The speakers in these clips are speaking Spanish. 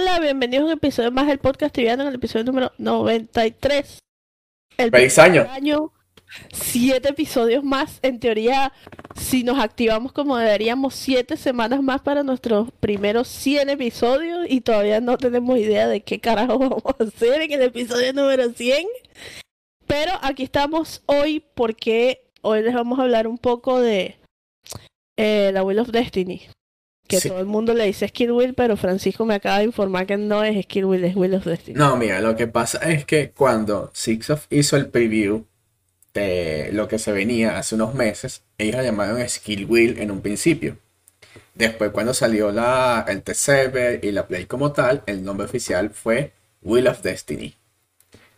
Hola, bienvenidos a un episodio más del podcast Triviano, en el episodio número 93. El ¡Feliz año! año, siete episodios más. En teoría, si nos activamos como deberíamos, siete semanas más para nuestros primeros 100 episodios y todavía no tenemos idea de qué carajo vamos a hacer en el episodio número 100. Pero aquí estamos hoy porque hoy les vamos a hablar un poco de eh, la Wheel of Destiny. Que Sí. todo el mundo le dice Skill Wheel, pero Francisco me acaba de informar que no es Skill Wheel, es Wheel of Destiny. No, mira, lo que pasa es que cuando Sixof hizo el preview de lo que se venía hace unos meses, ellos la llamaron Skill Wheel en un principio. Después, cuando salió la, el T-Server y la Play como tal, el nombre oficial fue Wheel of Destiny.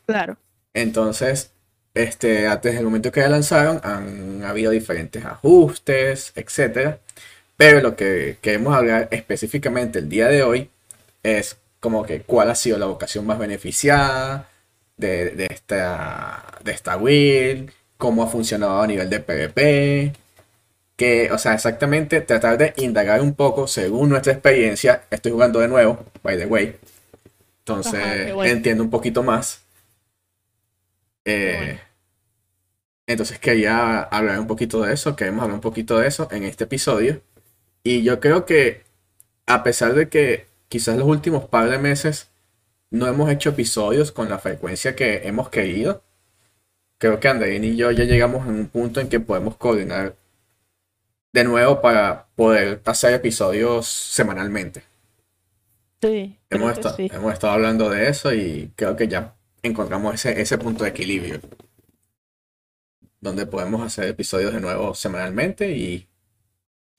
Claro. Entonces, este, antes del momento que la lanzaron, han habido diferentes ajustes, etcétera. Pero lo que queremos hablar específicamente el día de hoy es como que cuál ha sido la vocación más beneficiada de, de esta, de esta build, cómo ha funcionado a nivel de PvP, que, o sea, exactamente tratar de indagar un poco según nuestra experiencia. Estoy jugando de nuevo, by the way. Entonces, Ajá, qué bueno. entiendo un poquito más. Eh, bueno. entonces quería hablar un poquito de eso, queremos hablar un poquito de eso en este episodio. Y yo creo que a pesar de que quizás los últimos par de meses no hemos hecho episodios con la frecuencia que hemos querido, creo que Andreín y yo ya llegamos en un punto en que podemos coordinar de nuevo para poder hacer episodios semanalmente. Sí, Hemos, que esta- sí. hemos estado hablando de eso y creo que ya encontramos ese, ese punto de equilibrio donde podemos hacer episodios de nuevo semanalmente y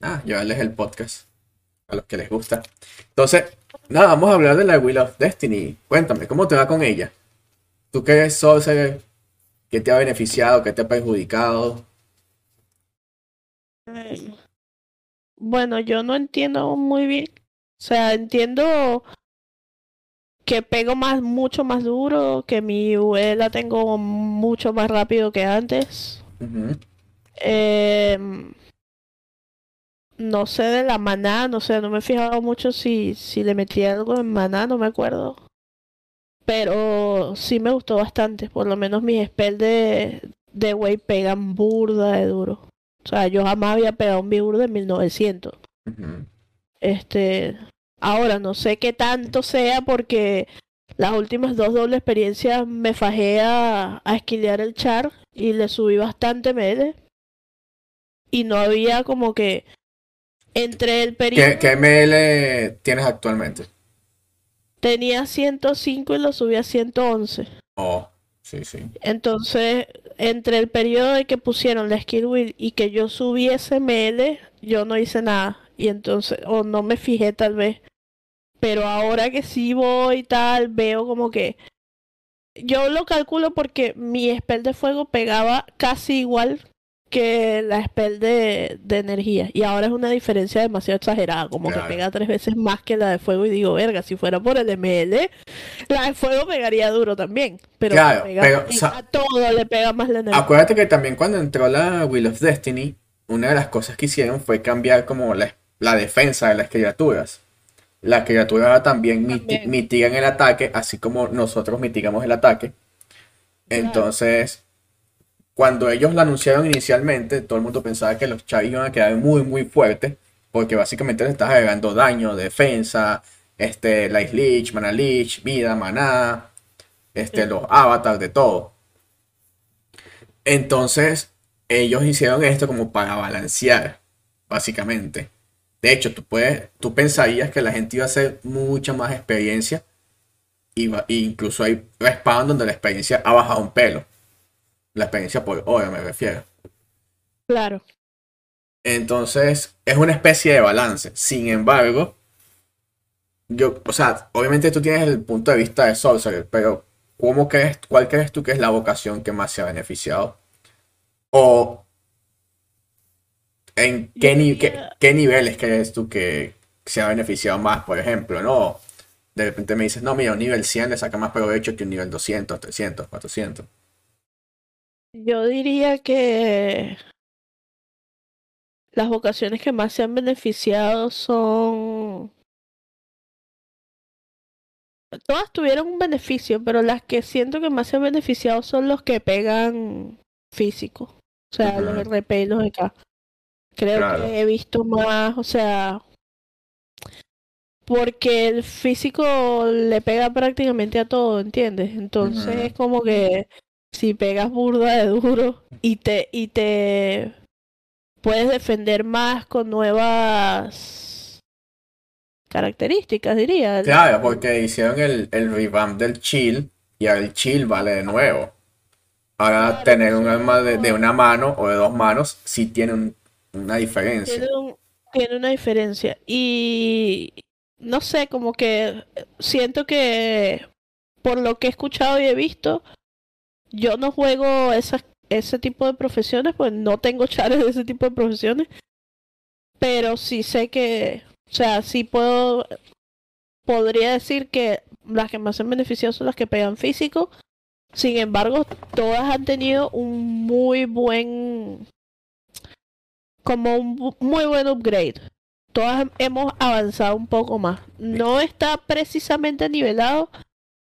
ah, llevarles el podcast a los que les gusta. Entonces, nada, vamos a hablar de la Wheel of Destiny. Cuéntame, ¿cómo te va con ella? ¿Tú qué eres Sorcerer? ¿Qué te ha beneficiado? ¿Qué te ha perjudicado? Eh, Bueno, yo no entiendo muy bien. O sea, entiendo que pego más, mucho más duro, que mi UE la tengo mucho más rápido que antes. Em, no sé de la maná, no sé, no me he fijado mucho si, si le metí algo en maná, no me acuerdo. Pero sí me gustó bastante, por lo menos mis spells de, de Wave pegan burda de duro. O sea, yo jamás había pegado un Bigur de 1900. Ujú. Este, ahora no sé qué tanto sea porque las últimas dos doble experiencias me fajé a, a esquilear el char y le subí bastante mele. Y no había como que entre el periodo ¿Qué, qué ML tienes actualmente? tenía 105 y lo subí a 111. Oh, sí, sí. Entonces, entre el periodo de que pusieron la skill wheel y que yo subiese ML, yo no hice nada. Y entonces, o no me fijé tal vez. Pero ahora que sí voy y tal, veo como que. Yo lo calculo porque mi spell de fuego pegaba casi igual que la spell de, de energía. Y ahora es una diferencia demasiado exagerada. Como Claro. que pega tres veces más que la de fuego. Y digo, verga, si fuera por el ML, la de fuego pegaría duro también. Pero, Claro, pega- pero, a todo le pega más la energía. Acuérdate que también cuando entró la Wheel of Destiny, una de las cosas que hicieron fue cambiar como la, la defensa de las criaturas. Las criaturas también, También. mitigan el ataque, así como nosotros mitigamos el ataque. Entonces, cuando ellos la anunciaron inicialmente, todo el mundo pensaba que los Char iban a quedar muy, muy fuertes, porque básicamente le estás agregando daño, defensa, este, Light Leech, Mana Leech, vida, maná, este, los avatars, de todo. Entonces, ellos hicieron esto como para balancear, básicamente. De hecho, tú puedes, tú pensarías que la gente iba a hacer mucha más experiencia. Iba, e incluso hay respawn donde la experiencia ha bajado un pelo. La experiencia por hora me refiero. Claro. Entonces, es una especie de balance. Sin embargo, yo, o sea, obviamente tú tienes el punto de vista de Sorcerer, pero ¿cómo crees, cuál crees tú que es la vocación que más se ha beneficiado? O en qué, ni- qué, qué niveles crees tú que se ha beneficiado más, por ejemplo, ¿no? De repente me dices, no, mira, un nivel 100 le saca más provecho que un nivel 200, 300, 400. Yo diría que las vocaciones que más se han beneficiado son todas tuvieron un beneficio, pero las que siento que más se han beneficiado son los que pegan físico. O sea, los. RP y los EK. Creo Claro. que he visto más, o sea, porque el físico le pega prácticamente a todo, ¿entiendes? Entonces es como que si pegas burda de duro y te y te puedes defender más con nuevas características, diría. Claro, porque hicieron el, el revamp del chill y el chill vale de nuevo. Ahora Claro, tener un arma de, de una mano o de dos manos sí tiene un- una diferencia. Tiene, un- tiene una diferencia. Y no sé, como que siento que por lo que he escuchado y he visto, yo no juego esas, ese tipo de profesiones, pues no tengo chares de ese tipo de profesiones. Pero sí sé que, o sea, sí puedo, podría decir que las que más se han son las que pegan físico. Sin embargo, todas han tenido un muy buen como un muy buen upgrade. Todas hemos avanzado un poco más. No está precisamente nivelado,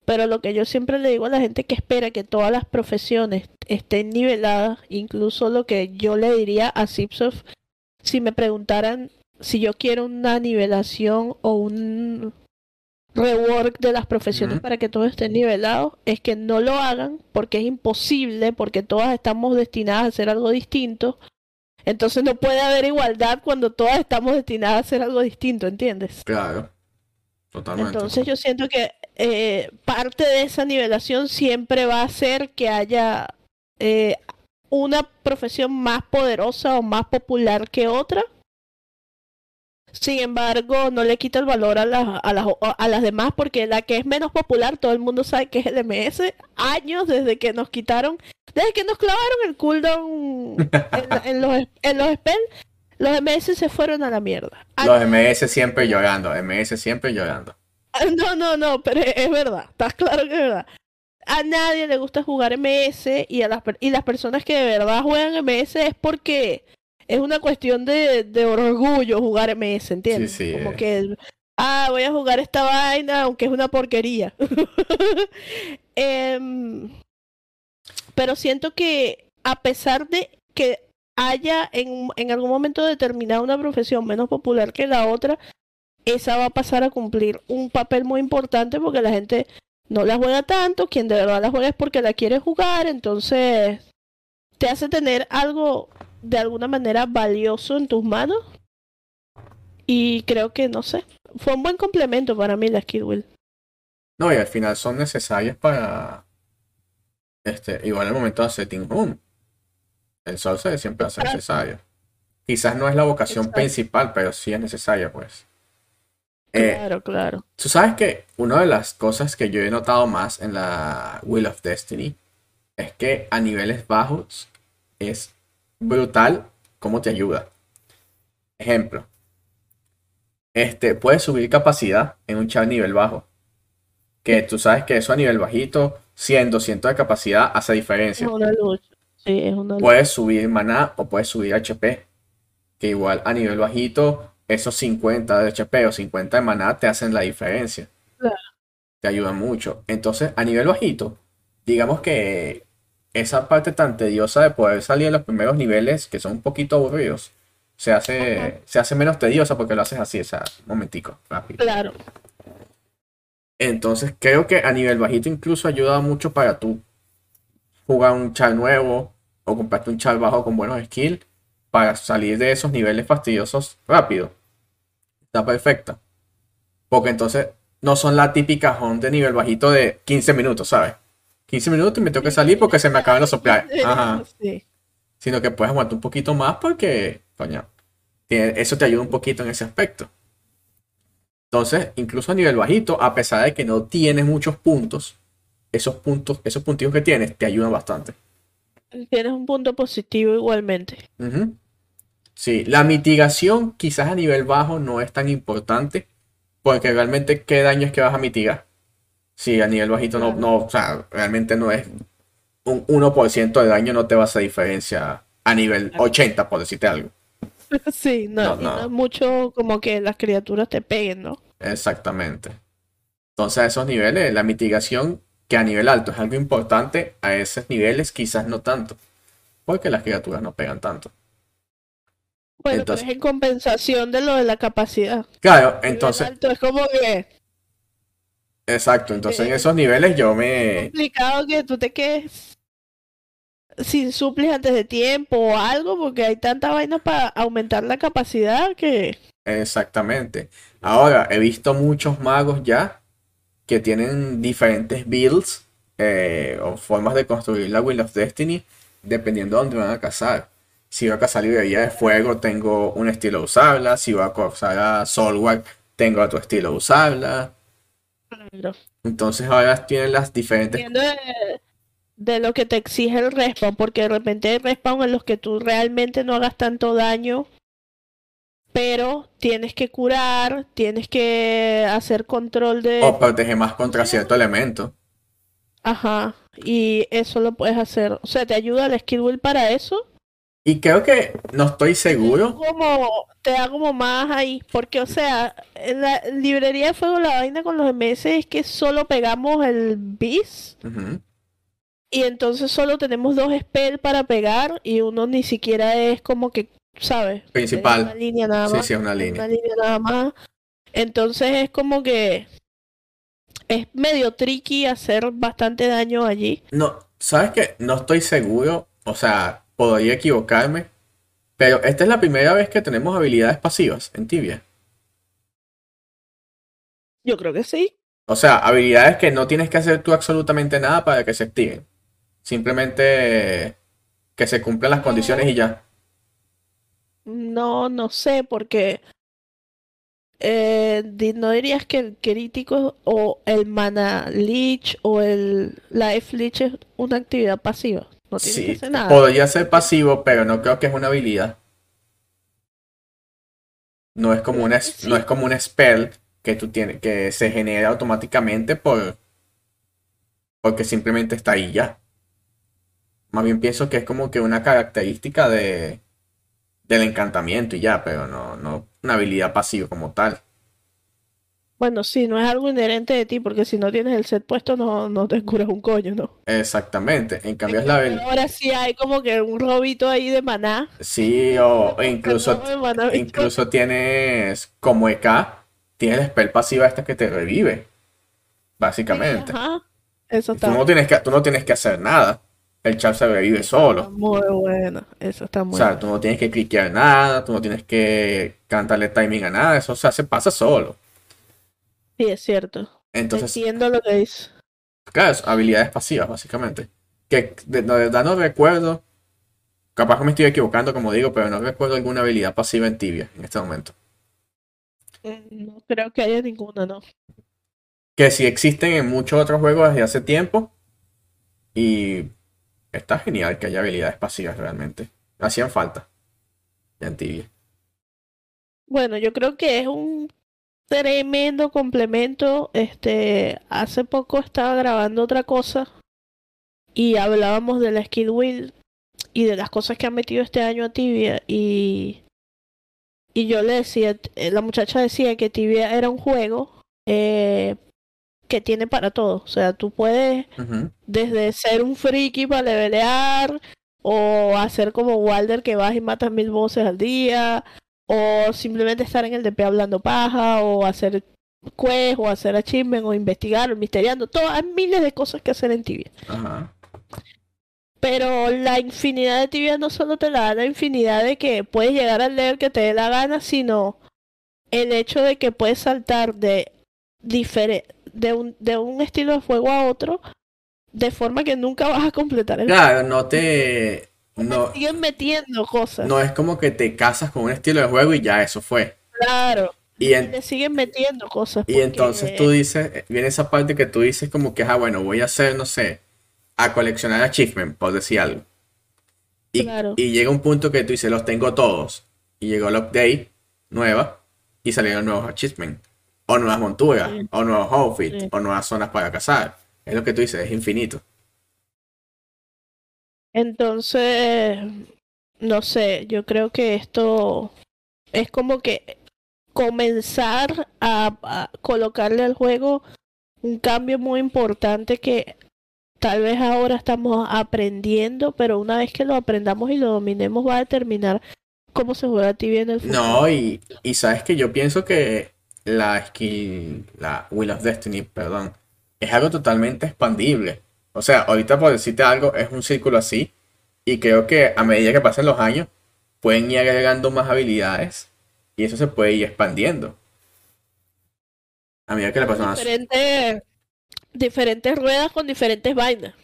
pero lo que yo siempre le digo a la gente que espera que todas las profesiones estén niveladas, incluso lo que yo le diría a Zipsoft, si me preguntaran si yo quiero una nivelación o un rework de las profesiones para que todos estén nivelados, es que no lo hagan porque es imposible, porque todas estamos destinadas a hacer algo distinto. Entonces no puede haber igualdad cuando todas estamos destinadas a hacer algo distinto, ¿entiendes? Claro, Entonces yo siento que eh, parte de esa nivelación siempre va a ser que haya eh, una profesión más poderosa o más popular que otra. Sin embargo, no le quita el valor a las, a las, a las demás porque la que es menos popular, todo el mundo sabe que es el MS. Años desde que nos quitaron, desde que nos clavaron el cooldown en, en los, en los spells, los MS se fueron a la mierda. A Los MS siempre llorando, MS siempre llorando. No, no, no, pero es verdad, estás claro que es verdad. A nadie le gusta jugar MS y a las y las personas que de verdad juegan MS es porque es una cuestión de, de orgullo jugar MS, ¿entiendes? Sí, sí, Como eh. que ah, voy a jugar esta vaina aunque es una porquería. Em, pero siento que a pesar de que haya en, en algún momento determinado una profesión menos popular que la otra, esa va a pasar a cumplir un papel muy importante porque la gente no la juega tanto, quien de verdad la juega es porque la quiere jugar, entonces te hace tener algo de alguna manera valioso en tus manos. Y creo que, no sé, fue un buen complemento para mí la skill wheel. No, y al final son necesarias para. Este, igual el momento de Team Room. El Sorcerer siempre hace necesario. Quizás no es la vocación Exacto. principal, pero sí es necesaria, pues. Eh, Claro, claro. Tú sabes que una de las cosas que yo he notado más en la Wheel of Destiny es que a niveles bajos es brutal cómo te ayuda. Ejemplo, este, puedes subir capacidad en un char nivel bajo. Que tú sabes que eso a nivel bajito, 100, 200 de capacidad hace diferencia. una lucha. Sí, es una lucha. Puedes subir maná o puedes subir HP. Que igual a nivel bajito, esos 50 de HP o 50 de maná te hacen la diferencia. Claro. Te ayudan mucho. Entonces, a nivel bajito, digamos que esa parte tan tediosa de poder salir en los primeros niveles, que son un poquito aburridos, se hace, Ajá. se hace menos tediosa porque lo haces así, o sea, un momentico, rápido. Claro. Entonces, creo que a nivel bajito incluso ayuda mucho para tú jugar un char nuevo o comprarte un char bajo con buenos skills para salir de esos niveles fastidiosos rápido. Está perfecta. Porque entonces no son la típica home de nivel bajito de 15 minutos, ¿sabes? 15 minutos y me tengo que salir porque se me acaban los supply. Ajá. Sí. Sino que puedes aguantar un poquito más porque, coño, eso te ayuda un poquito en ese aspecto. Entonces, incluso a nivel bajito, a pesar de que no tienes muchos puntos, esos puntos, esos puntitos que tienes te ayudan bastante. Tienes un punto positivo igualmente. Sí, la mitigación quizás a nivel bajo no es tan importante, porque realmente qué daño es que vas a mitigar. Sí, a nivel bajito no, no, o sea, realmente no es un 1% de daño, no te va a diferencia a nivel Claro. 80, por decirte algo. Sí, no, no no. es mucho como que las criaturas te peguen, ¿no? Exactamente. Entonces a esos niveles, la mitigación, que a nivel alto es algo importante, a esos niveles quizás no tanto, porque las criaturas no pegan tanto. Bueno, pero es en compensación de lo de la capacidad. Claro, entonces... Alto es como que... Exacto, entonces en esos niveles yo me... Es complicado que tú te quedes sin suplis antes de tiempo o algo, porque hay tanta vaina para aumentar la capacidad que... Exactamente. Ahora, he visto muchos magos ya que tienen diferentes builds eh, o formas de construir la Wheel of Destiny dependiendo de dónde van a cazar. Si voy a cazar librería de fuego, tengo un estilo usarla. Si voy a cazar a Soulward, tengo otro estilo usarla. Entonces ahora tienen las diferentes de lo que te exige el respawn, porque de repente hay respawn en los que tú realmente no hagas tanto daño, pero tienes que curar, tienes que hacer control de... O proteger más contra cierto elemento. Ajá, y eso lo puedes hacer. O sea, te ayuda el skill wheel para eso. Y creo que no estoy seguro. Como, te da como más ahí, porque o sea, en la librería de fuego la vaina con los MS es que solo pegamos el bis. Y entonces solo tenemos dos spells para pegar y uno ni siquiera es como que, ¿sabes? Principal. Una línea nada más. Sí, sí, una línea. Una línea nada más. Entonces es como que es medio tricky hacer bastante daño allí. No, ¿sabes qué? No estoy seguro, o sea, podría equivocarme, pero esta es la primera vez que tenemos habilidades pasivas en Tibia. Yo creo que sí. O sea, habilidades que no tienes que hacer tú absolutamente nada para que se activen. Simplemente que se cumplan las condiciones y ya. No, no sé, porque eh, no dirías que el crítico o el mana leech o el life leech es una actividad pasiva. No tiene que hacer nada. Podría ser pasivo, pero no creo que es una habilidad. No es como una, no es como un spell que tú tienes, que se genera automáticamente por porque simplemente está ahí ya. Más bien pienso que es como que una característica de, del encantamiento y ya, pero no, no una habilidad pasiva como tal. Bueno, sí, no es algo inherente de ti, porque si no tienes el set puesto no, no te curas un coño, ¿no? Exactamente, en cambio es la habilidad. Ahora sí hay como que un robito ahí de maná. Sí, o incluso, incluso tienes como EK, tienes el spell pasiva esta que te revive, básicamente. Ajá, eso está. Tú no, tienes que, tú no tienes que hacer nada el chat se revive solo. Muy bueno, eso está muy O sea, tú no tienes que cliquear nada, tú no tienes que cantarle timing a nada, eso se pasa solo. Sí, es cierto. Entonces, Entiendo lo que dice. Claro, habilidades pasivas, básicamente. Que de, verdad no recuerdo. Capaz que me estoy equivocando, como digo, pero no recuerdo alguna habilidad pasiva en tibia en este momento. Mm, no creo que haya ninguna, ¿no? Que sí existen en muchos otros juegos desde hace tiempo. Y Está genial que haya habilidades pasivas realmente. Hacían falta. Ya en tibia. Bueno, yo creo que es un tremendo complemento. Este, hace poco estaba grabando otra cosa y hablábamos de la skill wheel y de las cosas que han metido este año a Tibia y y yo le decía, la muchacha decía que Tibia era un juego eh, que tiene para todo. O sea, tú puedes desde ser un friki para levelear o hacer como Walder que vas y matas mil voces al día o simplemente estar en el DP hablando paja o hacer quest o hacer achievement o investigar o misteriando. Todo, hay miles de cosas que hacer en Tibia. Pero la infinidad de Tibia no solo te da la infinidad de que puedes llegar a leer que te dé la gana, sino el hecho de que puedes saltar de diferente de un, de un estilo de juego a otro, de forma que nunca vas a completar el Claro, no te... No, siguen metiendo cosas. No es como que te casas con un estilo de juego y ya eso fue. Claro. Y, te siguen metiendo cosas. Y entonces tú dices, viene esa parte que tú dices como que, ah, bueno, voy a hacer, no sé, a coleccionar achievement, por decir algo. Y, claro. y llega un punto que tú dices, los tengo todos. Y llegó el update nueva y salieron nuevos achievements o nuevas monturas, o nuevos outfits, o nuevas zonas para cazar. Es lo que tú dices, es infinito. Entonces, no sé, yo creo que esto es como que comenzar a, colocarle al juego un cambio muy importante que tal vez ahora estamos aprendiendo, pero una vez que lo aprendamos y lo dominemos va a determinar cómo se juega tibia en el futuro. No, y, y sabes que yo pienso que la skill, la Wheel of Destiny, perdón, es algo totalmente expandible. O sea, ahorita por decirte algo, es un círculo así, y creo que a medida que pasen los años, pueden ir agregando más habilidades, y eso se puede ir expandiendo. A medida que pasan las... diferentes, diferentes ruedas con diferentes vainas.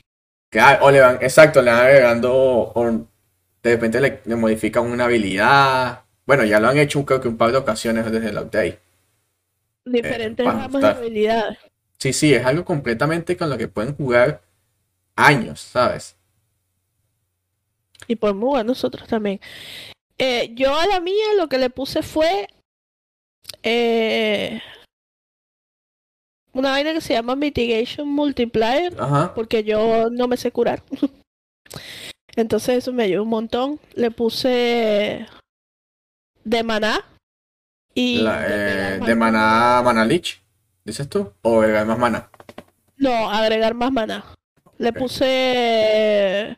Claro, o le van, exacto, le van agregando, o de repente le, le modifican una habilidad. Bueno, ya lo han hecho creo que un par de ocasiones desde el update. Diferentes para ramas de habilidades. Sí, sí, es algo completamente con lo que pueden jugar años, ¿sabes? Y podemos jugar nosotros también. Eh, yo a la mía lo que le puse fue eh, una vaina que se llama Mitigation Multiplier, Ajá. porque yo no me sé curar. Entonces eso me ayudó un montón. Le puse de maná y La, de eh, de maná, maná Lich, dices tú, o agregar más maná. No, agregar más maná. Le puse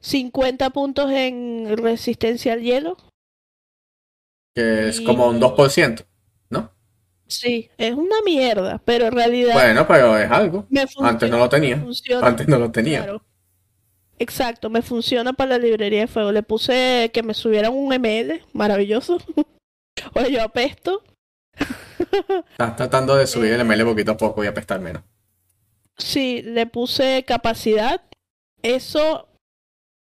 50 puntos en resistencia al hielo. Que es Y- como un 2%, ¿no? Sí, es una mierda, pero en realidad Bueno, pero es algo. funciona. Antes no lo tenía. funciona, Antes no lo tenía. claro. Exacto, me funciona para la librería de fuego. Le puse que me subieran un ML, maravilloso. Oye, yo apesto. Estás tratando de subir el Eh. ML poquito a poco y apestar menos. Sí, le puse capacidad. Eso,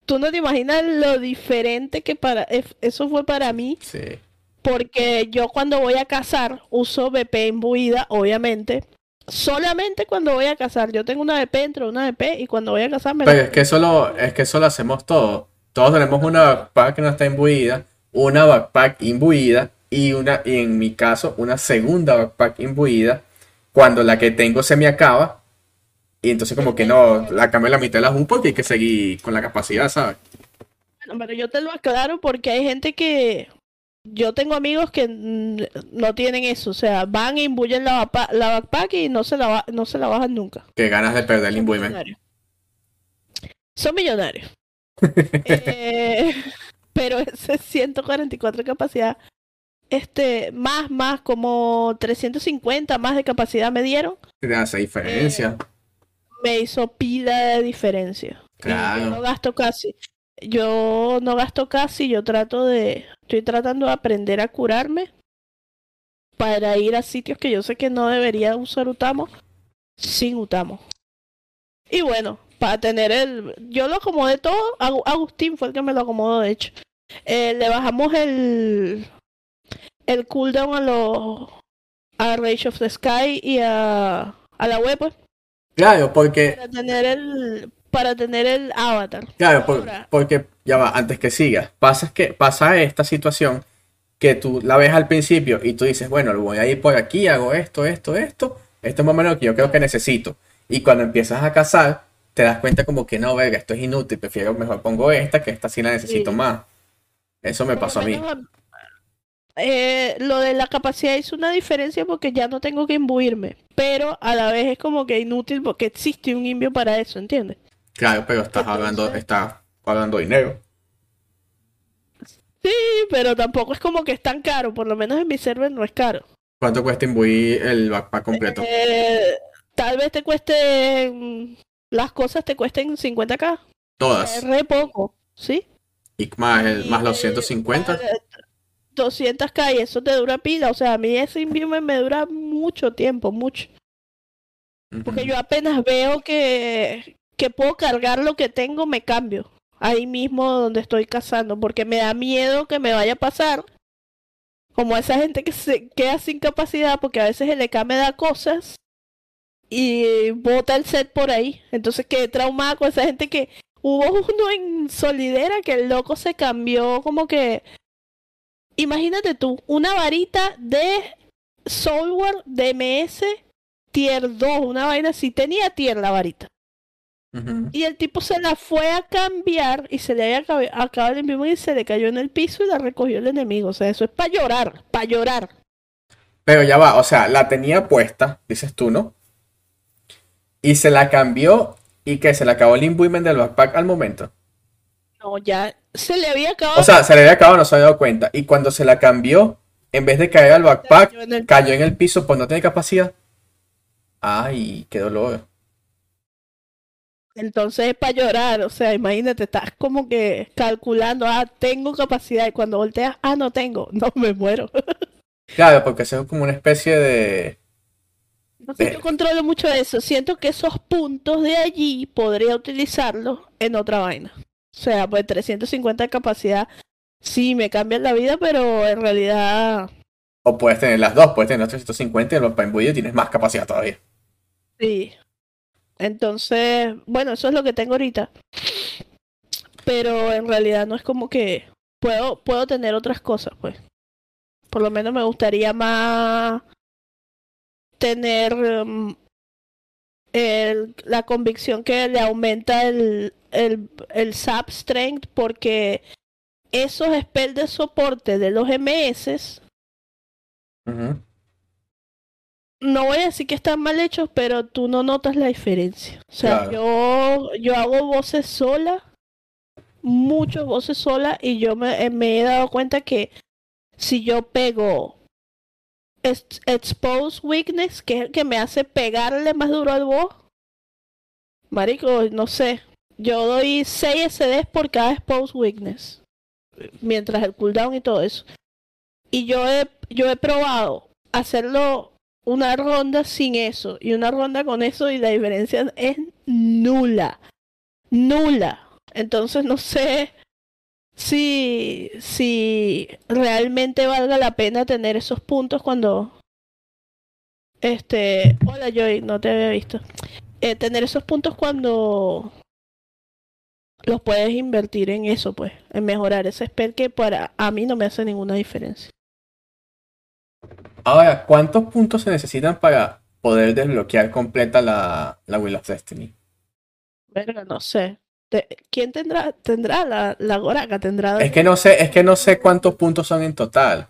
tú no te imaginas lo diferente que para es- eso fue para mí. Sí. Porque yo cuando voy a cazar uso BP imbuida, obviamente. Solamente cuando voy a cazar. Yo tengo una BP dentro de una BP y cuando voy a cazar me la Pero es que eso lo, es que eso lo hacemos todos. Todos tenemos una backpack que no está imbuida, una backpack imbuida y una, y en mi caso, una segunda backpack imbuida cuando la que tengo se me acaba. Y entonces como que no, la cambio la mitad de la JUN porque hay que seguir con la capacidad, ¿sabes? Bueno, pero yo te lo aclaro porque hay gente que. Yo tengo amigos que no tienen eso. O sea, van e imbuyen la, la backpack y no se la, no se la bajan nunca. Que ganas de perder el millonarios. Son millonarios. Eh, pero ese 144 de capacidad. Este, más, más, como 350 más de capacidad me dieron. Te hace diferencia. Me hizo pila de diferencia. Claro. yo no gasto casi. Yo no gasto casi, yo trato de, estoy tratando de aprender a curarme para ir a sitios que yo sé que no debería usar Utamo sin Utamo. Y bueno, para tener el, yo lo acomodé todo, Agu- Agustín fue el que me lo acomodó de hecho. Eh, le bajamos el, el cooldown a los, a Rage of the Sky y a, a la web pues, Claro, porque para tener el, para tener el avatar. Claro, por- porque ya va, antes que sigas, pasa que pasa esta situación que tú la ves al principio y tú dices, bueno, voy a ir por aquí, hago esto, esto, esto, esto es más o menos lo que yo creo que necesito. Y cuando empiezas a cazar, te das cuenta como que no, verga, esto es inútil, prefiero mejor pongo esta, que esta sí la necesito Sí. más. Eso me Por lo pasó a mí. Eh, lo de la capacidad hizo una diferencia porque ya no tengo que imbuirme, pero a la vez es como que inútil porque existe un invio para eso, ¿entiendes? Claro, pero estás hablando, estás pagando dinero. Sí, pero tampoco es como que es tan caro, por lo menos en mi server no es caro. ¿Cuánto cuesta imbuir el backpack completo? Eh, tal vez te cueste, las cosas te cuesten 50k, es Todas. re poco, ¿sí? Y más, el, más los eh, 150. para 200k y eso te dura pila, o sea, a mí ese invio me, dura mucho tiempo, mucho. Porque yo apenas veo que, que puedo cargar lo que tengo, me cambio. Ahí mismo donde estoy cazando, porque me da miedo que me vaya a pasar. Como esa gente que se queda sin capacidad, porque a veces el EK me da cosas y bota el set por ahí. Entonces quedé traumada con esa gente que hubo uno en Solidera que el loco se cambió como que... Imagínate tú, una varita de Soulware DMS tier 2, una vaina así. Tenía tier la varita. Y el tipo se la fue a cambiar y se le había acabado el mismo y se le cayó en el piso y la recogió el enemigo. O sea, eso es para llorar, para llorar. Pero ya va, o sea, la tenía puesta, dices tú, ¿no? y se la cambió y que se le acabó el imbuement del backpack al momento. No, ya se le había acabado. O sea, se le había acabado, no se había dado cuenta. Y cuando se la cambió, en vez de caer al backpack, Cayó en el- cayó en el piso por no tener capacidad. Ay, qué dolor. Entonces es para llorar, o sea, imagínate, estás como que calculando, ah, tengo capacidad, y cuando volteas, ah, no tengo, no me muero. Claro, porque eso es como una especie de. Entonces Eh. yo controlo mucho eso, siento que esos puntos de allí podría utilizarlos en otra vaina. O sea, pues 350 de capacidad, sí, me cambian la vida, pero en realidad, O puedes tener las dos, puedes tener los 350 y los y tienes más capacidad todavía. sí. Entonces, bueno, eso es lo que tengo ahorita. Pero en realidad no es como que puedo, puedo tener otras cosas, pues. Por lo menos me gustaría más tener mm, el- la convicción que le aumenta el, el, el SAP Strength porque esos spells de soporte de los MS no voy a decir que están mal hechos, pero tú no notas la diferencia. O sea, Claro. yo, yo hago voces solas, muchas voces solas, y yo me, eh, me he dado cuenta que si yo pego ex- Expose Weakness, que es el que me hace pegarle más duro al voz, marico, no sé, yo doy 6 SDs por cada Expose Weakness, mientras el cooldown y todo eso. Y yo he, yo he probado hacerlo una ronda sin eso y una ronda con eso y la diferencia es nula. Nula. Entonces no sé si, si realmente valga la pena tener esos puntos cuando... Este... Hola Joy, no te había visto. Eh, tener esos puntos cuando los puedes invertir en eso, pues, en mejorar ese spell que para a mí no me hace ninguna diferencia. Ahora, ¿cuántos puntos se necesitan para poder desbloquear completa la, la Wheel of Destiny? Verga, no sé. ¿Quién tendrá? Tendrá la, la Goraka, tendrá. Es que no sé, es que no sé cuántos puntos son en total.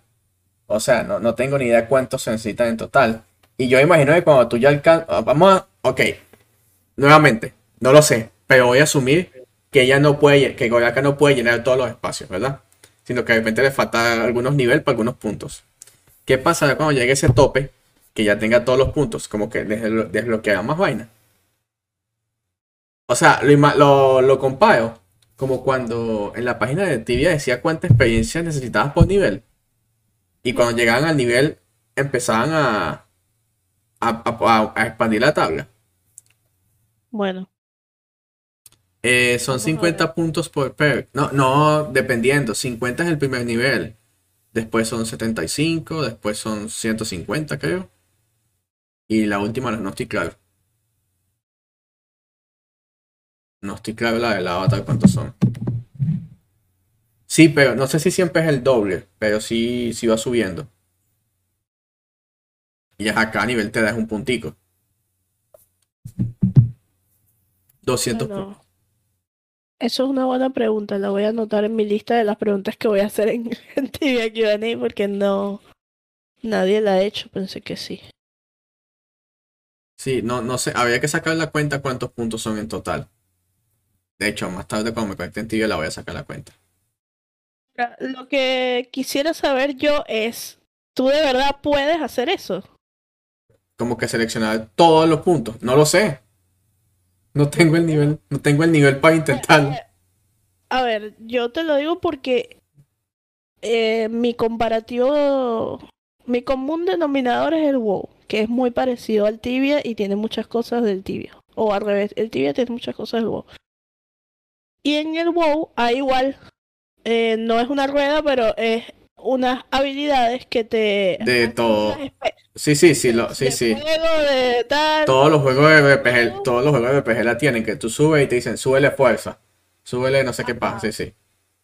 O sea, no, no tengo ni idea cuántos se necesitan en total. Y yo imagino que cuando tú ya alcanzas. Vamos a. Ok. Nuevamente, no lo sé. Pero voy a asumir que ella no puede. Que Goraka no puede llenar todos los espacios, ¿verdad? Sino que de repente le falta algunos niveles para algunos puntos. ¿Qué pasará cuando llegue ese tope? Que ya tenga todos los puntos. Como que desblo- desbloqueará más vaina. O sea, lo, lo, comparo como cuando en la página de Tibia decía cuánta experiencia necesitabas por nivel. Y cuando llegaban al nivel empezaban a- a expandir la tabla. Bueno, Eh, son Vamos a 50 puntos por perk. No, no, dependiendo. 50 es el primer nivel. Después son 75, después son 150, creo. Y la última no, estoy claro. No estoy claro la del avatar cuántos son. Sí, pero no sé si siempre es el doble, pero sí, sí va subiendo. Y ya a cada nivel te das un puntico. 200 puntos. Eso es una buena pregunta. La voy a anotar en mi lista de las preguntas que voy a hacer en, en Tibia Q&A porque no. Nadie la ha hecho. Pensé que sí. Sí, no, no sé, habría que sacar la cuenta cuántos puntos son en total. De hecho, más tarde cuando me conecte en Tibia la voy a sacar la cuenta. Lo que quisiera saber yo es, ¿tú de verdad puedes hacer eso? Como que seleccionar todos los puntos. No lo sé. No tengo el nivel, no tengo el nivel para intentarlo. A ver, yo te lo digo porque eh, mi comparativo, mi común denominador es el WoW, que es muy parecido al Tibia y tiene muchas cosas del Tibia. O al revés, el Tibia tiene muchas cosas del WoW. Y en el WoW hay igual, eh, no es una rueda, pero es unas habilidades que te... De todo. Sí, sí, sí, lo, sí, de sí. fuego, de tal. Todos los juegos de RPG, todos los juegos de RPG la tienen, que tú subes y te dicen, súbele fuerza, súbele no sé qué pasa, sí, sí.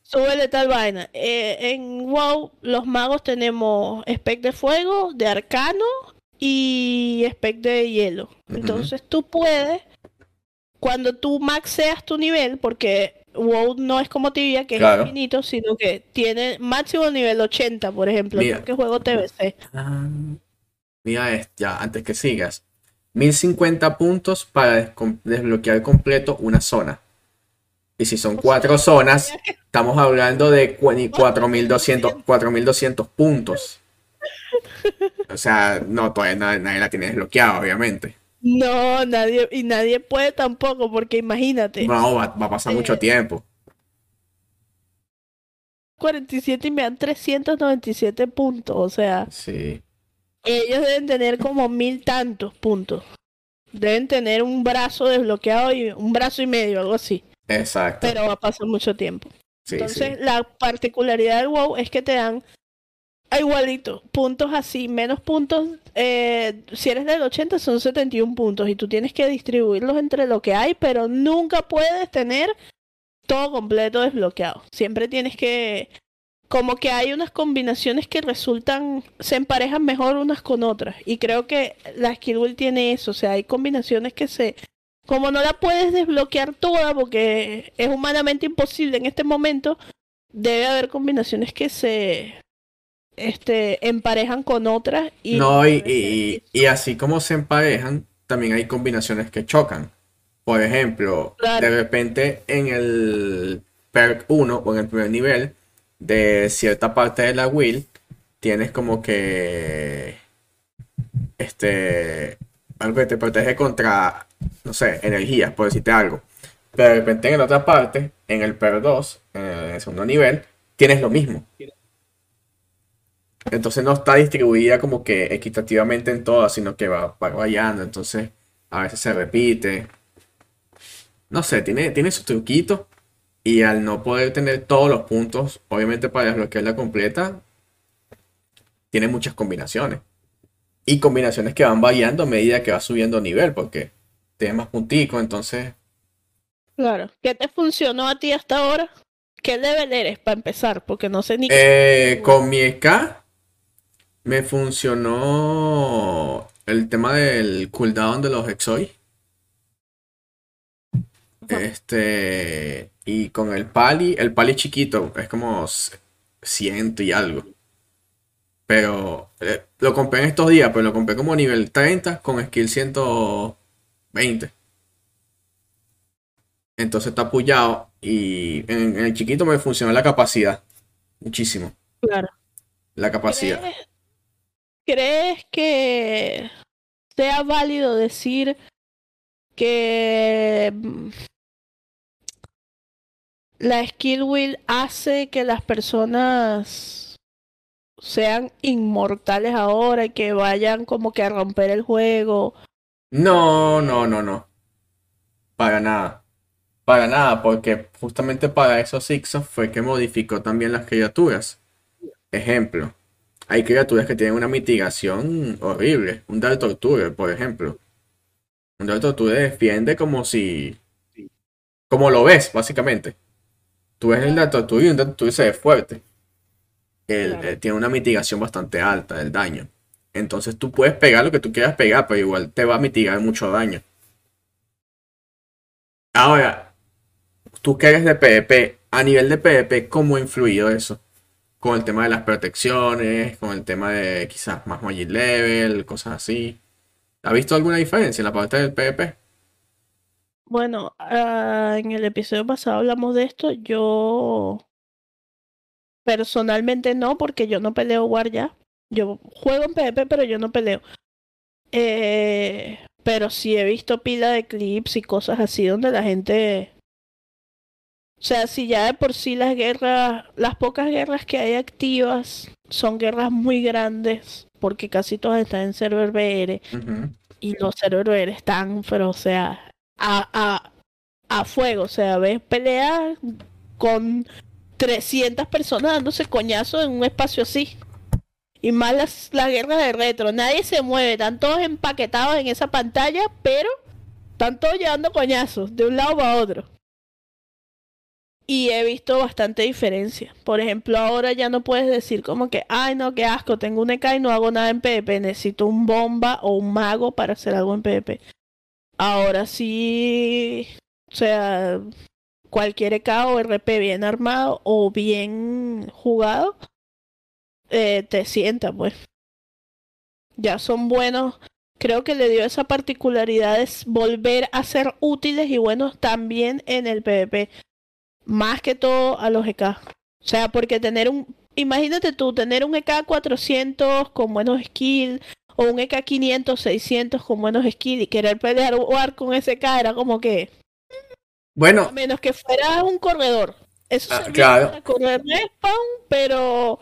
Súbele tal vaina. Eh, en WoW, los magos tenemos spec de fuego, de arcano y spec de hielo. Entonces tú puedes, cuando tú maxeas tu nivel, porque WoW no es como Tibia, que Claro. es infinito, sino que tiene máximo nivel 80, por ejemplo, Mira. que juego TBC. Ah, Mira, es- ya, antes que sigas. 1050 puntos para desbloquear completo una zona. Y si son cuatro zonas, estamos hablando de 4200, 4200 puntos. O sea, no, todavía nadie, la tiene desbloqueada, obviamente. No, nadie, y nadie puede tampoco, porque imagínate. No, va, a pasar mucho eh, tiempo. 47 y me dan 397 puntos, o sea. Sí. Ellos deben tener como mil tantos puntos. Deben tener un brazo desbloqueado y un brazo y medio, algo así. Exacto. Pero va a pasar mucho tiempo. Entonces, la particularidad del WoW es que te dan igualito, puntos así, menos puntos. Eh, si eres del 80 son 71 puntos y tú tienes que distribuirlos entre lo que hay, pero nunca puedes tener todo completo desbloqueado. Siempre tienes que como que hay unas combinaciones que resultan, se emparejan mejor unas con otras. Y creo que la Skill tiene eso, o sea, hay combinaciones que se, como no la puedes desbloquear toda porque es humanamente imposible en este momento, debe haber combinaciones que se este, emparejan con otras. Y no, y, y, así como se emparejan, también hay combinaciones que chocan. Por ejemplo, de repente en el perk 1 o en el primer nivel, de cierta parte de la will tienes como que este algo que te protege contra no sé energías por decirte algo pero de repente en la otra parte en el per 2 en el segundo nivel tienes lo mismo entonces no está distribuida como que equitativamente en todas sino que va, variando entonces a veces se repite no sé tiene tiene su truquito y al no poder tener todos los puntos, obviamente para desbloquearla completa, tiene muchas combinaciones. Y combinaciones que van variando a medida que va subiendo nivel, porque tiene más punticos, entonces... Claro. ¿Qué te funcionó a ti hasta ahora? ¿Qué level eres para empezar? Porque no sé ni... Eh, con mi EK me funcionó el tema del cooldown de los Exoy. Este, y con el pali, el pali chiquito es como ciento y algo. Pero eh, lo compré en estos días, pero lo compré como nivel 30 con skill 120. Entonces está apoyado y en, el chiquito me funcionó la capacidad. Muchísimo. Claro. La capacidad. ¿Crees que sea válido decir que mm, la skill wheel hace que las personas sean inmortales ahora y que vayan como que a romper el juego. No, no, no, no. Para nada. Para nada, porque justamente para esos Ixos fue que modificó también las criaturas. Ejemplo, hay criaturas que tienen una mitigación horrible. Un Dark Torture, por ejemplo. Un Dark Torture defiende como si... Como lo ves, básicamente. Tú ves el dato tuyo y un dato tuyo se ve fuerte. Él, tiene una mitigación bastante alta del daño. Entonces tú puedes pegar lo que tú quieras pegar, pero igual te va a mitigar mucho daño. Ahora, tú que eres de PvP, a nivel de PvP, ¿cómo ha influido eso? Con el tema de las protecciones, con el tema de quizás más magic level, cosas así. ¿Has visto alguna diferencia en la parte del PvP? Bueno, ah, en el episodio pasado hablamos de esto. Yo personalmente no, porque yo no peleo War ya. Yo juego en PvP, pero yo no peleo. Eh, pero sí he visto pila de clips y cosas así donde la gente... O sea, si ya de por sí las guerras, las pocas guerras que hay activas son guerras muy grandes, porque casi todas están en server BR. Y los server BR están, pero o sea, a, a, a fuego. O sea, ves peleas con 300 personas dándose coñazo en un espacio así. Y más las, las guerras de retro. Nadie se mueve. Están todos empaquetados en esa pantalla, pero están todos llevando coñazos de un lado para otro. Y he visto bastante diferencia. Por ejemplo, ahora ya no puedes decir como que, ay no, qué asco, tengo un EK y no hago nada en PvP. Necesito un bomba o un mago para hacer algo en PvP. Ahora sí, o sea, cualquier EK o RP bien armado o bien jugado, eh, te sienta, pues. Ya son buenos creo que le dio esa particularidad de volver a ser útiles y buenos también en el PvP. Más que todo a los EK. O sea, porque tener un... Imagínate tú, tener un EK 400 con buenos skills o un EK 500, 600 con buenos skills y querer pelear con ese EK era como que... Bueno. A menos que fuera un corredor. Eso Ah, claro. para correr respawn, pero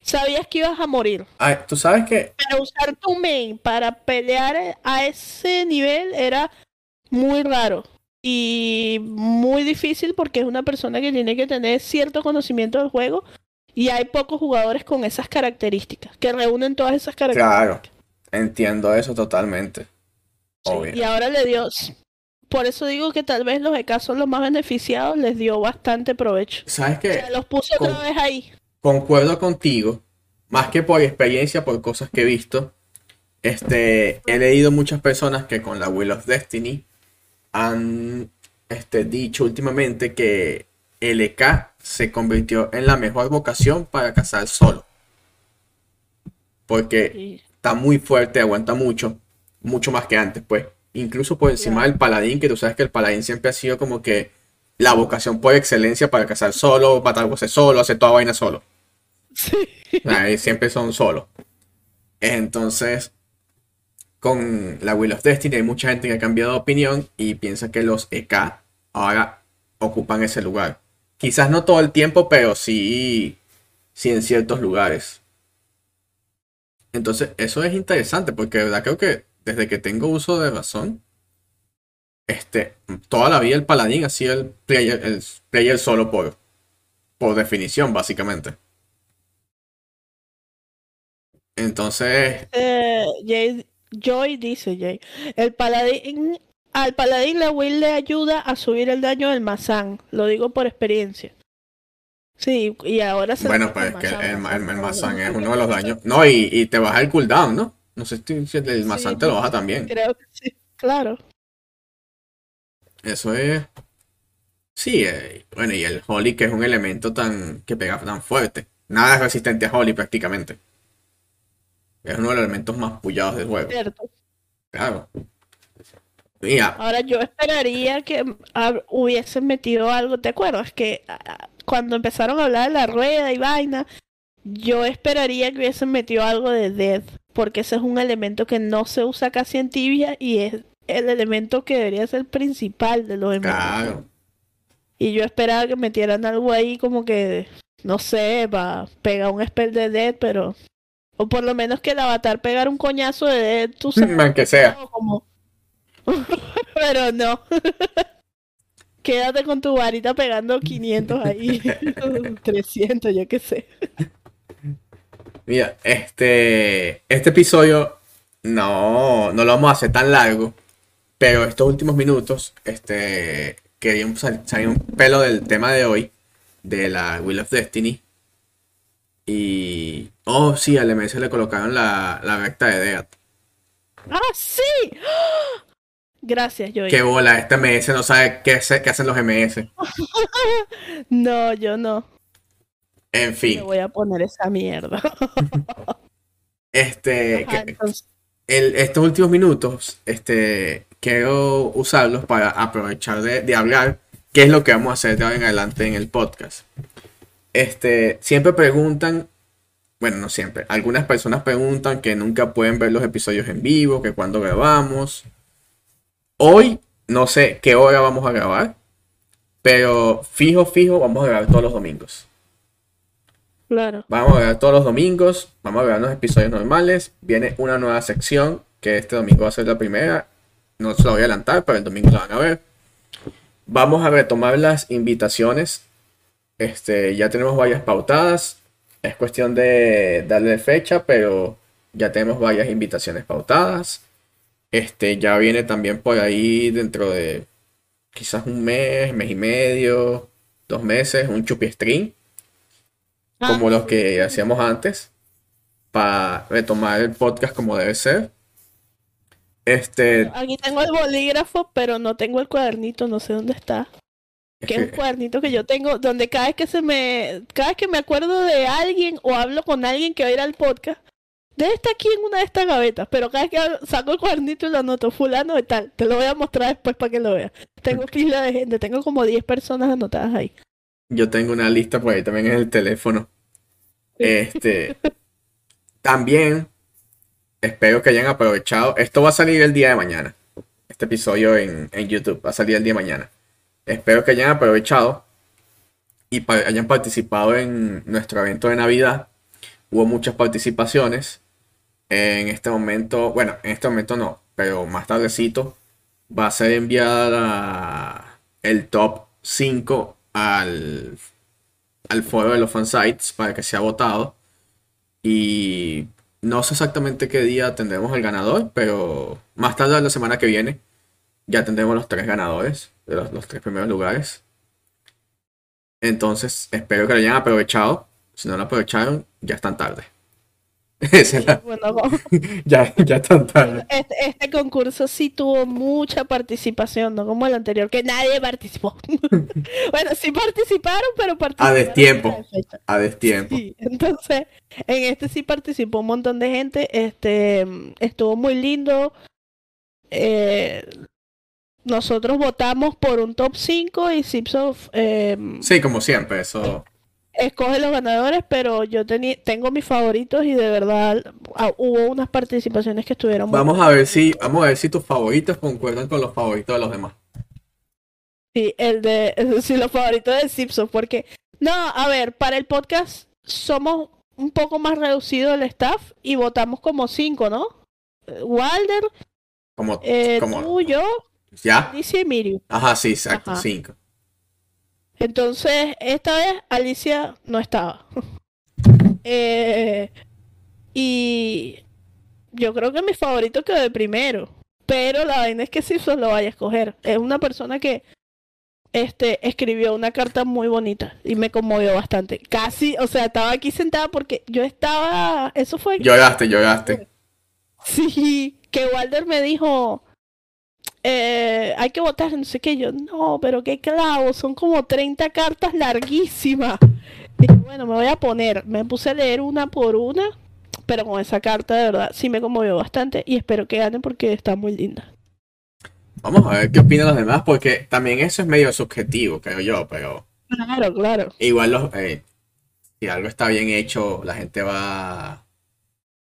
sabías que ibas a morir. Ay, tú sabes que Pero usar tu main para pelear a ese nivel era muy raro y muy difícil porque es una persona que tiene que tener cierto conocimiento del juego y hay pocos jugadores con esas características, que reúnen todas esas características. Claro, entiendo eso totalmente. Obvio. Y ahora le dio, por eso digo que tal vez los EK son los más beneficiados, les dio bastante provecho. ¿Sabes O qué? sea, los puso otra con- vez ahí. Concuerdo contigo, más que por experiencia, por cosas que he visto. Este, he leído muchas personas que con la Wheel of Destiny han este, dicho últimamente que el EK se convirtió en la mejor vocación para cazar solo. Porque está muy fuerte, aguanta mucho, mucho más que antes, pues. Incluso por encima del paladín, que tú sabes que el paladín siempre ha sido como que la vocación por excelencia para cazar solo, matar voces solo, hacer toda vaina solo. Sí. Ahí siempre son solos. Entonces, con la Wheel of Destiny hay mucha gente que ha cambiado de opinión y piensa que los EK ahora ocupan ese lugar. Quizás no todo el tiempo, pero sí, sí en ciertos lugares. Entonces, eso es interesante porque de verdad creo que desde que tengo uso de razón, este, toda la vida el paladín ha sido el player, el player solo por, por definición, básicamente. Entonces, Eh, Joy dice Jay, el paladín, al paladín la will le ayuda a subir el daño del mazán, lo digo por experiencia. Sí, y ahora se bueno, pues que el, el, mazán, es uno de los daños. No, y, y te baja el cooldown, ¿no? No sé si si el mazán Sí, te lo baja también. Creo que sí, claro. Eso es. Sí, eh, bueno, y el Holy, que es un elemento tan que pega tan fuerte. Nada es resistente a Holy prácticamente. Es uno de los elementos más pullados del juego. Cierto. Claro. Mira, Ahora yo esperaría que ah, hubiesen metido algo, ¿te acuerdas? Que ah, cuando empezaron a hablar de la rueda y vaina, yo esperaría que hubiesen metido algo de Dead, porque ese es un elemento que no se usa casi en tibia y es el elemento que debería ser principal de los MMO. claro. Y yo esperaba que metieran algo ahí como que, no sé, para pegar un spell de Dead, pero... O por lo menos que el avatar pegara un coñazo de sabes. Aunque sea. Como... Pero no. Quédate con tu varita pegando 500 ahí. 300, yo qué sé. Mira, este, este episodio no, no lo vamos a hacer tan largo, pero estos últimos minutos, este, queríamos sal- salir un pelo del tema de hoy, de la Wheel of Destiny. Y, oh, sí, al MS le colocaron la, la recta de Death. ¡Ah, sí! Gracias, Joy. Qué bola, este MS no sabe qué, hace- qué hacen los MS. No, yo no. En Me fin, voy a poner esa mierda. este, Ajá, que- entonces, el- estos últimos minutos, este, quiero usarlos para aprovechar de, de hablar qué es lo que vamos a hacer de ahora en adelante en el podcast. Este, siempre preguntan, bueno, no siempre, algunas personas preguntan que nunca pueden ver los episodios en vivo, que cuando grabamos. Hoy, no sé qué hora vamos a grabar, pero fijo, fijo, vamos a grabar todos los domingos. claro. Vamos a grabar todos los domingos, vamos a grabar los episodios normales. Viene una nueva sección que este domingo va a ser la primera. No se la voy a adelantar, pero el domingo la van a ver. Vamos a retomar las invitaciones. Este, ya tenemos varias pautadas. Es cuestión de darle fecha, pero ya tenemos varias invitaciones pautadas. Este, ya viene también por ahí dentro de quizás un mes, mes y medio, dos meses, un chupi stream como Ah, los que hacíamos antes, para retomar el podcast como debe ser. Este, Aquí tengo el bolígrafo, pero no tengo el cuadernito, no sé dónde está. Que es un cuadernito que yo tengo, donde cada vez que se me, cada vez que me acuerdo de alguien o hablo con alguien que va a ir al podcast, Debe estar aquí en una de estas gavetas, pero cada vez que saco el cuadernito y lo anoto, fulano y tal, te lo voy a mostrar después para que lo veas. Tengo fila de gente, tengo como 10 personas anotadas ahí. Yo tengo una lista por ahí también en el teléfono. Este. también espero que hayan aprovechado. Esto va a salir el día de mañana. Este episodio en, en YouTube va a salir el día de mañana. Espero que hayan aprovechado y hayan participado en nuestro evento de Navidad. Hubo muchas participaciones. En este momento, bueno, en este momento no, pero más tardecito va a ser enviada el top 5 al, al foro de los fansites para que sea votado. Y no sé exactamente qué día tendremos el ganador, pero más tarde la semana que viene ya tendremos los tres ganadores de los, los tres primeros lugares. Entonces, espero que lo hayan aprovechado. Si no lo aprovecharon, ya están tarde. Esa es la- Bueno, ya, ya están tarde. este, este concurso sí tuvo mucha participación, no como el anterior, que nadie participó. bueno, sí participaron, pero participaron. destiempo. fuera de fecha. A destiempo. Sí, entonces, en este sí participó un montón de gente. Este estuvo muy lindo. Eh, nosotros votamos por un top 5 y Zipsoft eh, Sí, como siempre, eso. escoge los ganadores, pero yo tengo mis favoritos y de verdad ah, hubo unas participaciones que estuvieron muy Vamos a ver si, vamos a ver si tus favoritos concuerdan con los favoritos de los demás. Sí, el de sí, los favoritos de Zipsoft, porque no, a ver, para el podcast somos un poco más reducido el staff y votamos como cinco, ¿no? Walder, Como, eh, como, tú, yo, ¿ya? Alicia y Miriam. Ajá, sí, exacto, Ajá. cinco. Entonces, esta vez Alicia no estaba. Eh, y yo creo que mi favorito quedó de primero. Pero la vaina es que Simpson lo vaya a escoger. Es una persona que este escribió una carta muy bonita y me conmovió bastante. Casi, o sea, estaba aquí sentada porque yo estaba. Eso fue. Lloraste, lloraste. Sí, que Walter me dijo, eh, hay que votar, no sé qué, yo, no, pero qué clavo, son como 30 cartas larguísimas. Bueno, me voy a poner, me puse a leer una por una, pero con esa carta de verdad sí me conmovió bastante y espero que gane porque está muy linda. Vamos a ver qué opinan los demás, porque también eso es medio subjetivo, creo yo, pero Claro, claro. igual los, eh, si algo está bien hecho, la gente va a,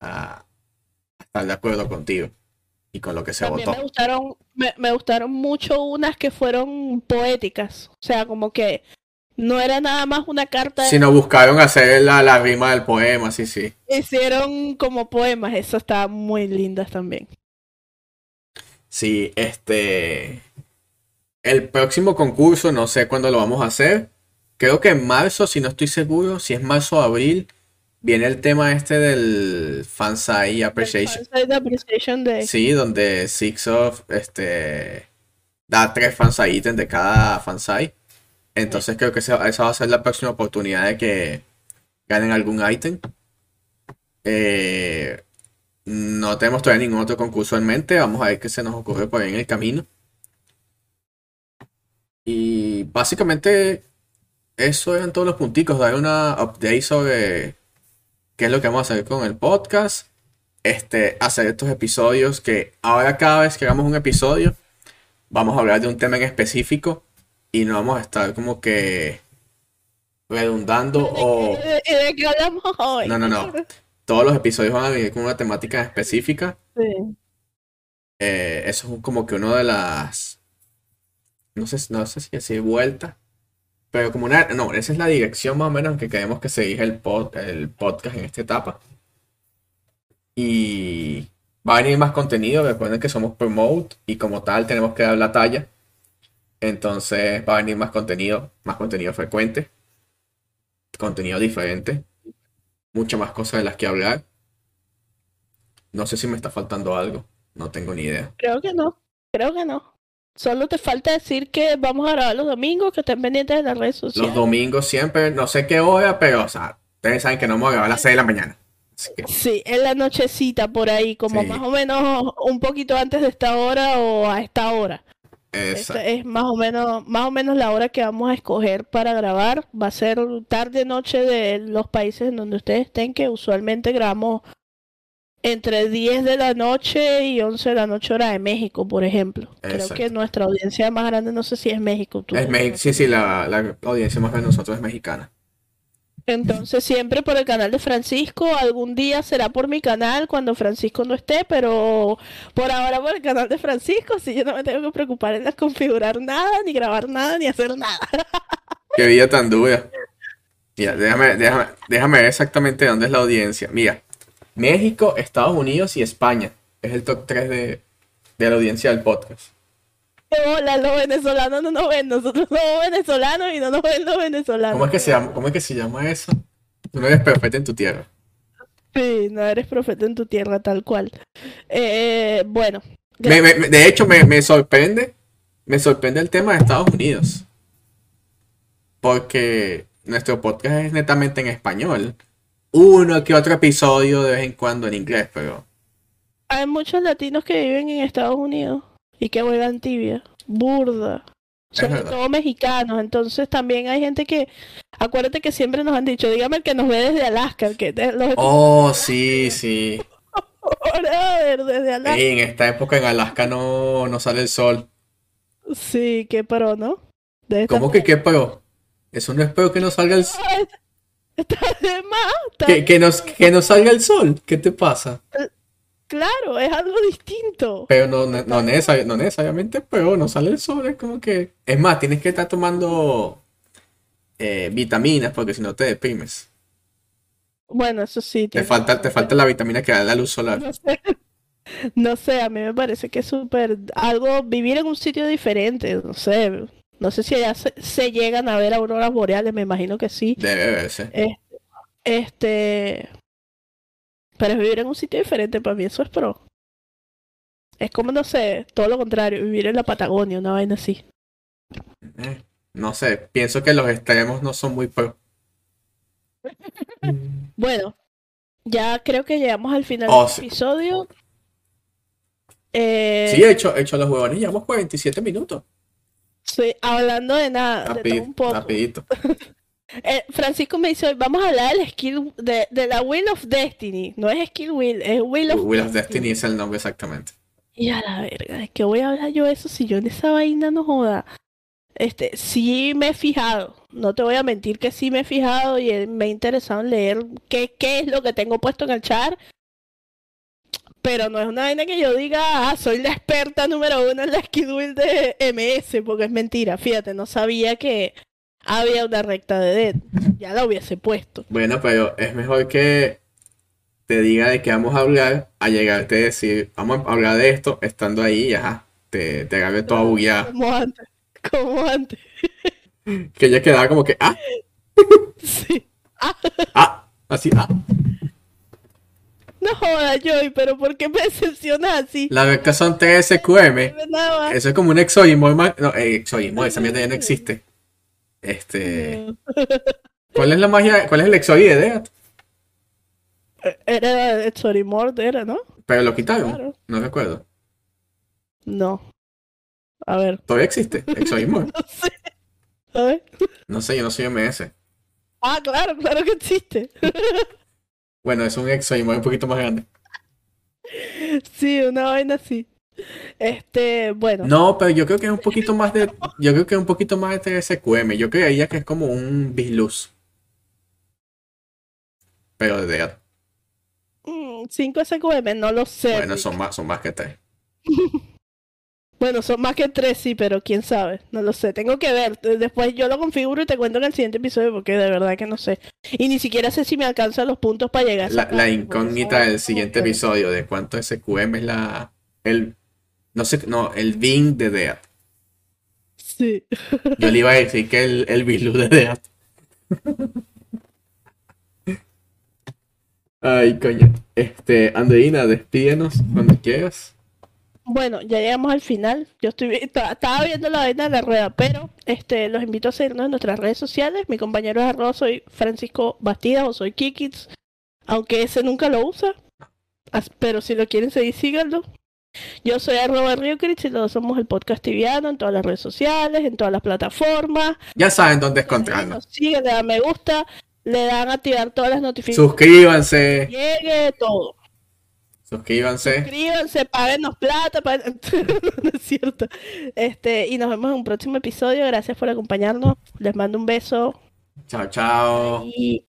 a estar de acuerdo contigo y con lo que se También votó. me gustaron, me, me gustaron mucho unas que fueron poéticas, o sea, como que no era nada más una carta de Si nos buscaron hacer la, la rima del poema, sí, sí. Hicieron como poemas, eso está muy lindas también. Sí, este. El próximo concurso, no sé cuándo lo vamos a hacer. Creo que en marzo, si no estoy seguro, si es marzo o abril, viene el tema este del Fansai Appreciation. Fansite Appreciation Day. Sí, donde Six of este da tres fansai ítems de cada fansai. Entonces creo que esa, esa va a ser la próxima oportunidad de que ganen algún ítem. Eh, no tenemos todavía ningún otro concurso en mente. Vamos a ver qué se nos ocurre por ahí en el camino. Y básicamente eso eran todos los punticos. Dar una update sobre qué es lo que vamos a hacer con el podcast este, hacer estos episodios que ahora cada vez que hagamos un episodio vamos a hablar de un tema en específico y no vamos a estar como que redundando o ¿Y de, y de qué hablamos hoy? no, no, no. Todos los episodios van a venir con una temática específica. Sí. Eh, eso es como que una de las no sé, no sé si decir vuelta, pero como una no, esa es la dirección más o menos que queremos que se dirija el pod- el podcast en esta etapa. Y va a venir más contenido. Recuerden que somos promote y como tal tenemos que dar la talla. Entonces va a venir más contenido, más contenido frecuente, contenido diferente, muchas más cosas de las que hablar. No sé si me está faltando algo, no tengo ni idea. Creo que no, creo que no. Solo te falta decir que vamos a grabar los domingos, que estén pendientes de las redes Los sociales. domingos siempre, no sé qué hora, pero o sea, ustedes saben que no vamos a grabar a las 6 de la mañana. Que Sí, en la nochecita por ahí, como Sí. más o menos un poquito antes de esta hora o a esta hora. Esta es más o menos, más o menos la hora que vamos a escoger para grabar. Va a ser tarde noche de los países en donde ustedes estén, que usualmente grabamos entre 10 de la noche y 11 de la noche hora de México, por ejemplo. Creo que nuestra audiencia más grande, no sé si es México. tú- Es Mex- sí, sí, la, la audiencia más de nosotros es mexicana. Entonces siempre por el canal de Francisco, algún día será por mi canal cuando Francisco no esté, pero por ahora por el canal de Francisco, así yo no me tengo que preocupar en configurar nada, ni grabar nada, ni hacer nada. Qué vida tan dura. Mira, déjame, déjame, déjame ver exactamente dónde es la audiencia. Mira, México, Estados Unidos y España. Es el top 3 de, de la audiencia del podcast. Hola, los venezolanos no nos ven, nosotros somos venezolanos y no nos ven los venezolanos. ¿Cómo es que se llama, cómo es que se llama eso? Tú no eres perfecto en tu tierra. Sí, no eres profeta en tu tierra, tal cual. Eh, bueno, Me- me- me- de hecho, me, me sorprende, me sorprende el tema de Estados Unidos. Porque nuestro podcast es netamente en español. Uno que otro episodio de vez en cuando en inglés, pero hay muchos latinos que viven en Estados Unidos y que juegan tibia, burda. Sobre todo mexicanos, entonces también hay gente que, acuérdate que siempre nos han dicho, dígame el que nos ve desde Alaska, el que los Oh, sí, sí. Brother, desde Alaska. En esta época en Alaska no, no sale el sol. Sí, qué pro, ¿no? ¿Cómo que qué pero? Eso no es peor que no salga el sol. Está de más, está- Que, que, nos, que no salga el sol. ¿Qué te pasa? claro, es algo distinto. Pero no, no, no necesari- no necesariamente, pero no sale el sol. Es como que. Es más, tienes que estar tomando eh, vitaminas porque si no te deprimes. Bueno, eso sí. Te falta, te falta la vitamina que da la luz solar. No sé. No sé, a mí me parece que es súper algo, vivir en un sitio diferente, no sé, no sé si allá se, se llegan a ver auroras boreales, me imagino que sí, Debe verse. este, este, pero es vivir en un sitio diferente, para mí eso es pro. Es como, no sé, todo lo contrario, vivir en la Patagonia, una vaina así. Eh, no sé, pienso que los extremos no son muy pro. Bueno, ya creo que llegamos al final Oh, del sí. episodio. Eh, Sí, he hecho, he hecho los huevones, llevamos 47 minutos. Sí, hablando de nada, de todo un poco. rapidito. Eh, Francisco me dice vamos a hablar del skill de, de la Wheel of Destiny. No es skill wheel, es Wheel of Wheel of Destiny es el nombre exactamente. Y a la verga, ¿de qué voy a hablar yo eso si yo en esa vaina no joda? Este, sí me he fijado, no te voy a mentir que sí me he fijado y me ha interesado en leer qué, qué es lo que tengo puesto en el char. Pero no es una vaina que yo diga, ah, soy la experta número uno en la wheel de MS, porque es mentira, fíjate, no sabía que había una recta de Dead, ya la hubiese puesto. Bueno, pero es mejor que te diga de qué vamos a hablar a llegarte a decir, vamos a hablar de esto, estando ahí y ajá, te, te agarre toda bugueada. Como antes, como antes, Que ella quedaba como que, ah, sí. ah, así, ah. No joda, Joy, pero ¿por qué me decepcionas así? La recta son 3 SQM. Nada más. Eso es como un exoimo. No, eh, exoimo, esa mierda ya no existe. Este. ¿Cuál es la magia? ¿Cuál es el exoide de? Era Story era, ¿no? Pero lo quitaron. Claro. No recuerdo. No. A ver, Todavía existe. Exoimo. no sé. A ver. No sé, yo no soy MS. Ah, claro, claro que existe. Bueno, es un exoimo un poquito más grande. Sí, una vaina así. Este, bueno. No, pero yo creo que es un poquito más de. Yo creo que es un poquito más de 3 SQM. Yo creía que es como un bisluz. Pero de. Mm, 5 SQM, no lo sé. Bueno, son más, son más que 3. Bueno, son más que tres, sí, pero quién sabe, no lo sé, tengo que ver, después yo lo configuro y te cuento en el siguiente episodio porque de verdad que no sé. Y ni siquiera sé si me alcanzan los puntos para llegar a La, incógnita del siguiente episodio de cuánto SQM es la. El. No sé, no, el Bing de Death. Sí. Yo le iba a decir que el, el bisluz de Death. Ay, coño. Este, Andreina, despídenos cuando quieras. Bueno, ya llegamos al final. Yo estoy estaba viendo la vaina de la rueda, pero este los invito a seguirnos en nuestras redes sociales. Mi compañero es arroba, soy Francisco Bastidas o soy Kikits, aunque ese nunca lo usa. Pero si lo quieren seguir, síganlo. Yo soy arroba Riocrits y todos somos el podcast tibiano en todas las redes sociales, en todas las plataformas. Ya saben dónde Nos encontrarnos. siguen, le dan me gusta, le dan a activar todas las notificaciones. Suscríbanse. Llegue todo. Suscríbanse. Suscríbanse, páguenos plata, paguen- no es cierto. Este, y nos vemos en un próximo episodio. Gracias por acompañarnos. Les mando un beso. Chao, chao. Y